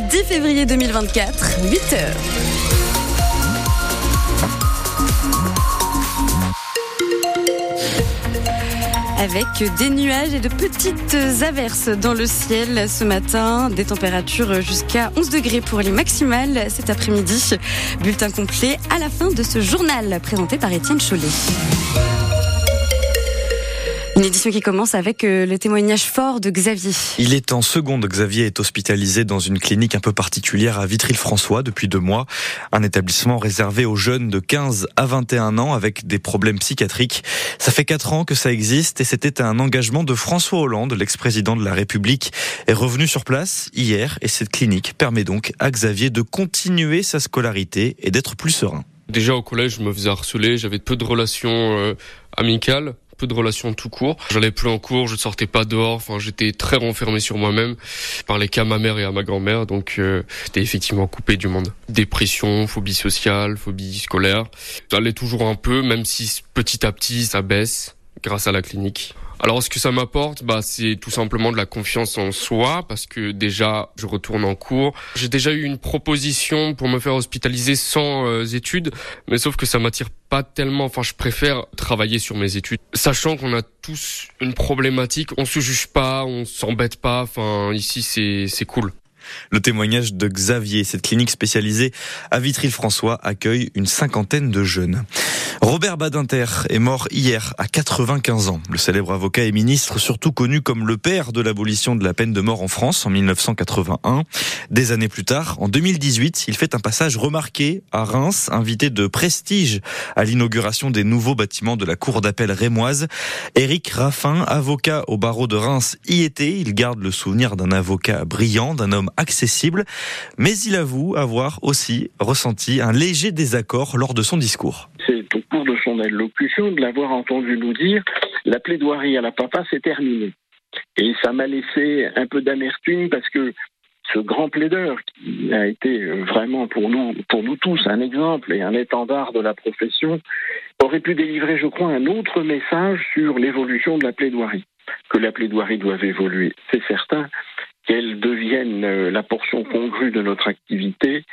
mardi 10 février 2024, 8h. avec des nuages et de petites averses dans le ciel ce matin, des températures jusqu'à 11 degrés pour les maximales cet après-midi. Bulletin complet à la fin de ce journal présenté par Étienne Chollet. Une édition qui commence avec euh, le témoignage fort de Xavier. Il est en seconde. Xavier est hospitalisé dans une clinique un peu particulière à Vitry-le-François depuis deux mois. Un établissement réservé aux jeunes de 15 à 21 ans avec des problèmes psychiatriques. Ça fait quatre ans que ça existe et c'était un engagement de François Hollande, l'ex-président de la République, est revenu sur place hier et cette clinique permet donc à Xavier de continuer sa scolarité et d'être plus serein. Déjà au collège, je me faisais harceler, j'avais peu de relations euh, amicales peu de relations tout court. J'allais plus en cours, je ne sortais pas dehors. Enfin, j'étais très renfermé sur moi-même. Je parlais qu'à ma mère et à ma grand-mère, donc euh, j'étais effectivement coupé du monde. Dépression, phobie sociale, phobie scolaire. J'allais toujours un peu, même si petit à petit ça baisse grâce à la clinique. Alors ce que ça m'apporte, bah c'est tout simplement de la confiance en soi parce que déjà je retourne en cours. J'ai déjà eu une proposition pour me faire hospitaliser sans euh, études, mais sauf que ça m'attire pas tellement. Enfin, je préfère travailler sur mes études, sachant qu'on a tous une problématique. On se juge pas, on s'embête pas. Enfin, ici c'est c'est cool. Le témoignage de Xavier, cette clinique spécialisée à Vitry-le-François, accueille une cinquantaine de jeunes. Robert Badinter est mort hier à 95 ans. Le célèbre avocat et ministre, surtout connu comme le père de l'abolition de la peine de mort en France en 1981. Des années plus tard, en 2018, il fait un passage remarqué à Reims, invité de prestige à l'inauguration des nouveaux bâtiments de la cour d'appel rémoise. Éric Raffin, avocat au barreau de Reims, y était. Il garde le souvenir d'un avocat brillant, d'un homme accessible, mais il avoue avoir aussi ressenti un léger désaccord lors de son discours. C'est au cours de son allocution de l'avoir entendu nous dire la plaidoirie à la papa, c'est terminé. Et ça m'a laissé un peu d'amertume parce que ce grand plaideur qui a été vraiment pour nous, pour nous tous un exemple et un étendard de la profession, aurait pu délivrer, je crois, un autre message sur l'évolution de la plaidoirie. Que la plaidoirie doit évoluer, c'est certain, qu'elle devienne euh, la portion congrue de notre activité,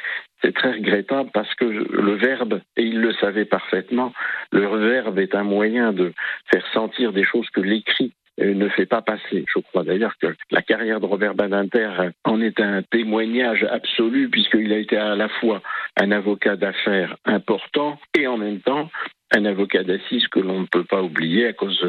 c'est très regrettable parce que le verbe, et il le savait parfaitement, le verbe est un moyen de faire sentir des choses que l'écrit euh, ne fait pas passer. Je crois d'ailleurs que la carrière de Robert Badinter en est un témoignage absolu puisqu'il a été à la fois un avocat d'affaires important et en même temps un avocat d'assises que l'on ne peut pas oublier à cause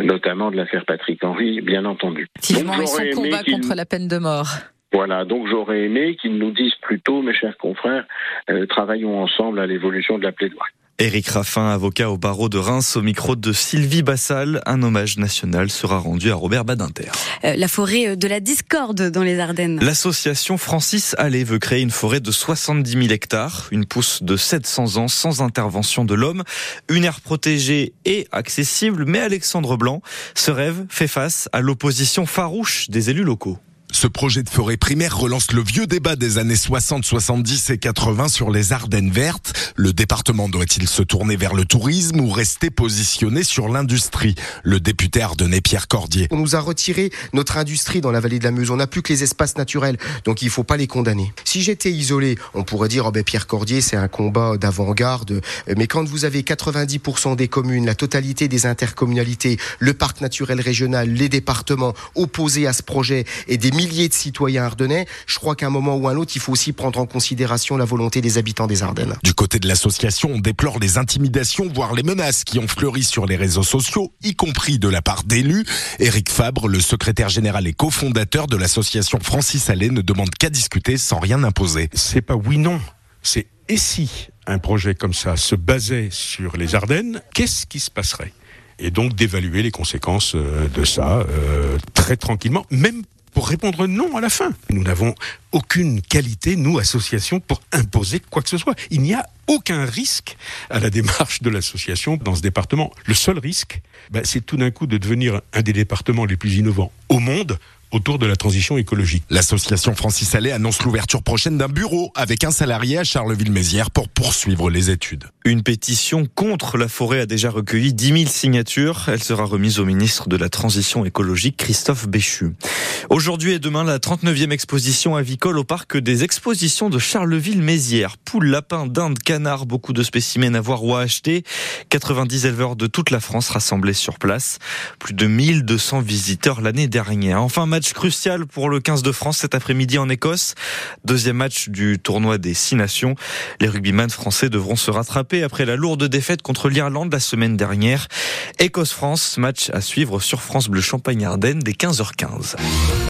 notamment de l'affaire Patrick Henry, bien entendu. Effectivement, et son combat contre la peine de mort. Voilà, donc j'aurais aimé qu'ils nous disent plutôt, mes chers confrères, euh, travaillons ensemble à l'évolution de la plaidoirie. Éric Raffin, avocat au barreau de Reims, au micro de Sylvie Bassal. Un hommage national sera rendu à Robert Badinter. Euh, la forêt de la discorde dans les Ardennes. L'association Francis Allais veut créer une forêt de 70 000 hectares, une pousse de 700 ans sans intervention de l'homme, une aire protégée et accessible. Mais Alexandre Blanc, ce rêve fait face à l'opposition farouche des élus locaux. Ce projet de forêt primaire relance le vieux débat des années 60, 70 et 80 sur les Ardennes vertes. Le département doit-il se tourner vers le tourisme ou rester positionné sur l'industrie? Le député ardennais Pierre Cordier. On nous a retiré notre industrie dans la vallée de la Meuse. On n'a plus que les espaces naturels, donc il ne faut pas les condamner. Si j'étais isolé, on pourrait dire oh ben Pierre Cordier, c'est un combat d'avant-garde. Mais quand vous avez 90% des communes, la totalité des intercommunalités, le parc naturel régional, les départements opposés à ce projet et des milliers de citoyens ardennais, je crois qu'à un moment ou un autre, il faut aussi prendre en considération la volonté des habitants des Ardennes. Du côté de l'association, on déplore les intimidations, voire les menaces qui ont fleuri sur les réseaux sociaux, y compris de la part d'élus. Éric Fabre, le secrétaire général et cofondateur de l'association Francis Allais, ne demande qu'à discuter sans rien imposer. C'est pas oui non, c'est et si un projet comme ça se basait sur les Ardennes, qu'est-ce qui se passerait? Et donc d'évaluer les conséquences euh, de ça euh, très tranquillement, même pour répondre non à la fin. Nous n'avons aucune qualité, nous, association, pour imposer quoi que ce soit. Il n'y a aucun risque à la démarche de l'association dans ce département. Le seul risque, bah, c'est tout d'un coup de devenir un des départements les plus innovants au monde autour de la transition écologique. L'association Francis Allais annonce l'ouverture prochaine d'un bureau avec un salarié à Charleville-Mézières pour poursuivre les études. Une pétition contre la forêt a déjà recueilli 10 000 signatures. Elle sera remise au ministre de la Transition écologique, Christophe Béchu. Aujourd'hui et demain, la 39e exposition avicole au parc des expositions de Charleville-Mézières. Poules, lapins, dindes, canards, beaucoup de spécimens à voir ou à acheter. 90 éleveurs de toute la France rassemblés sur place. Plus de 1200 visiteurs l'année dernière. Enfin, match crucial pour le 15 de France cet après-midi en Écosse. Deuxième match du tournoi des Six Nations. Les rugbyman français devront se rattraper après la lourde défaite contre l'Irlande la semaine dernière. Écosse-France, match à suivre sur France Bleu Champagne-Ardenne dès 15h15.